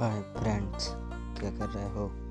Hi friends क्या कर रहे हो?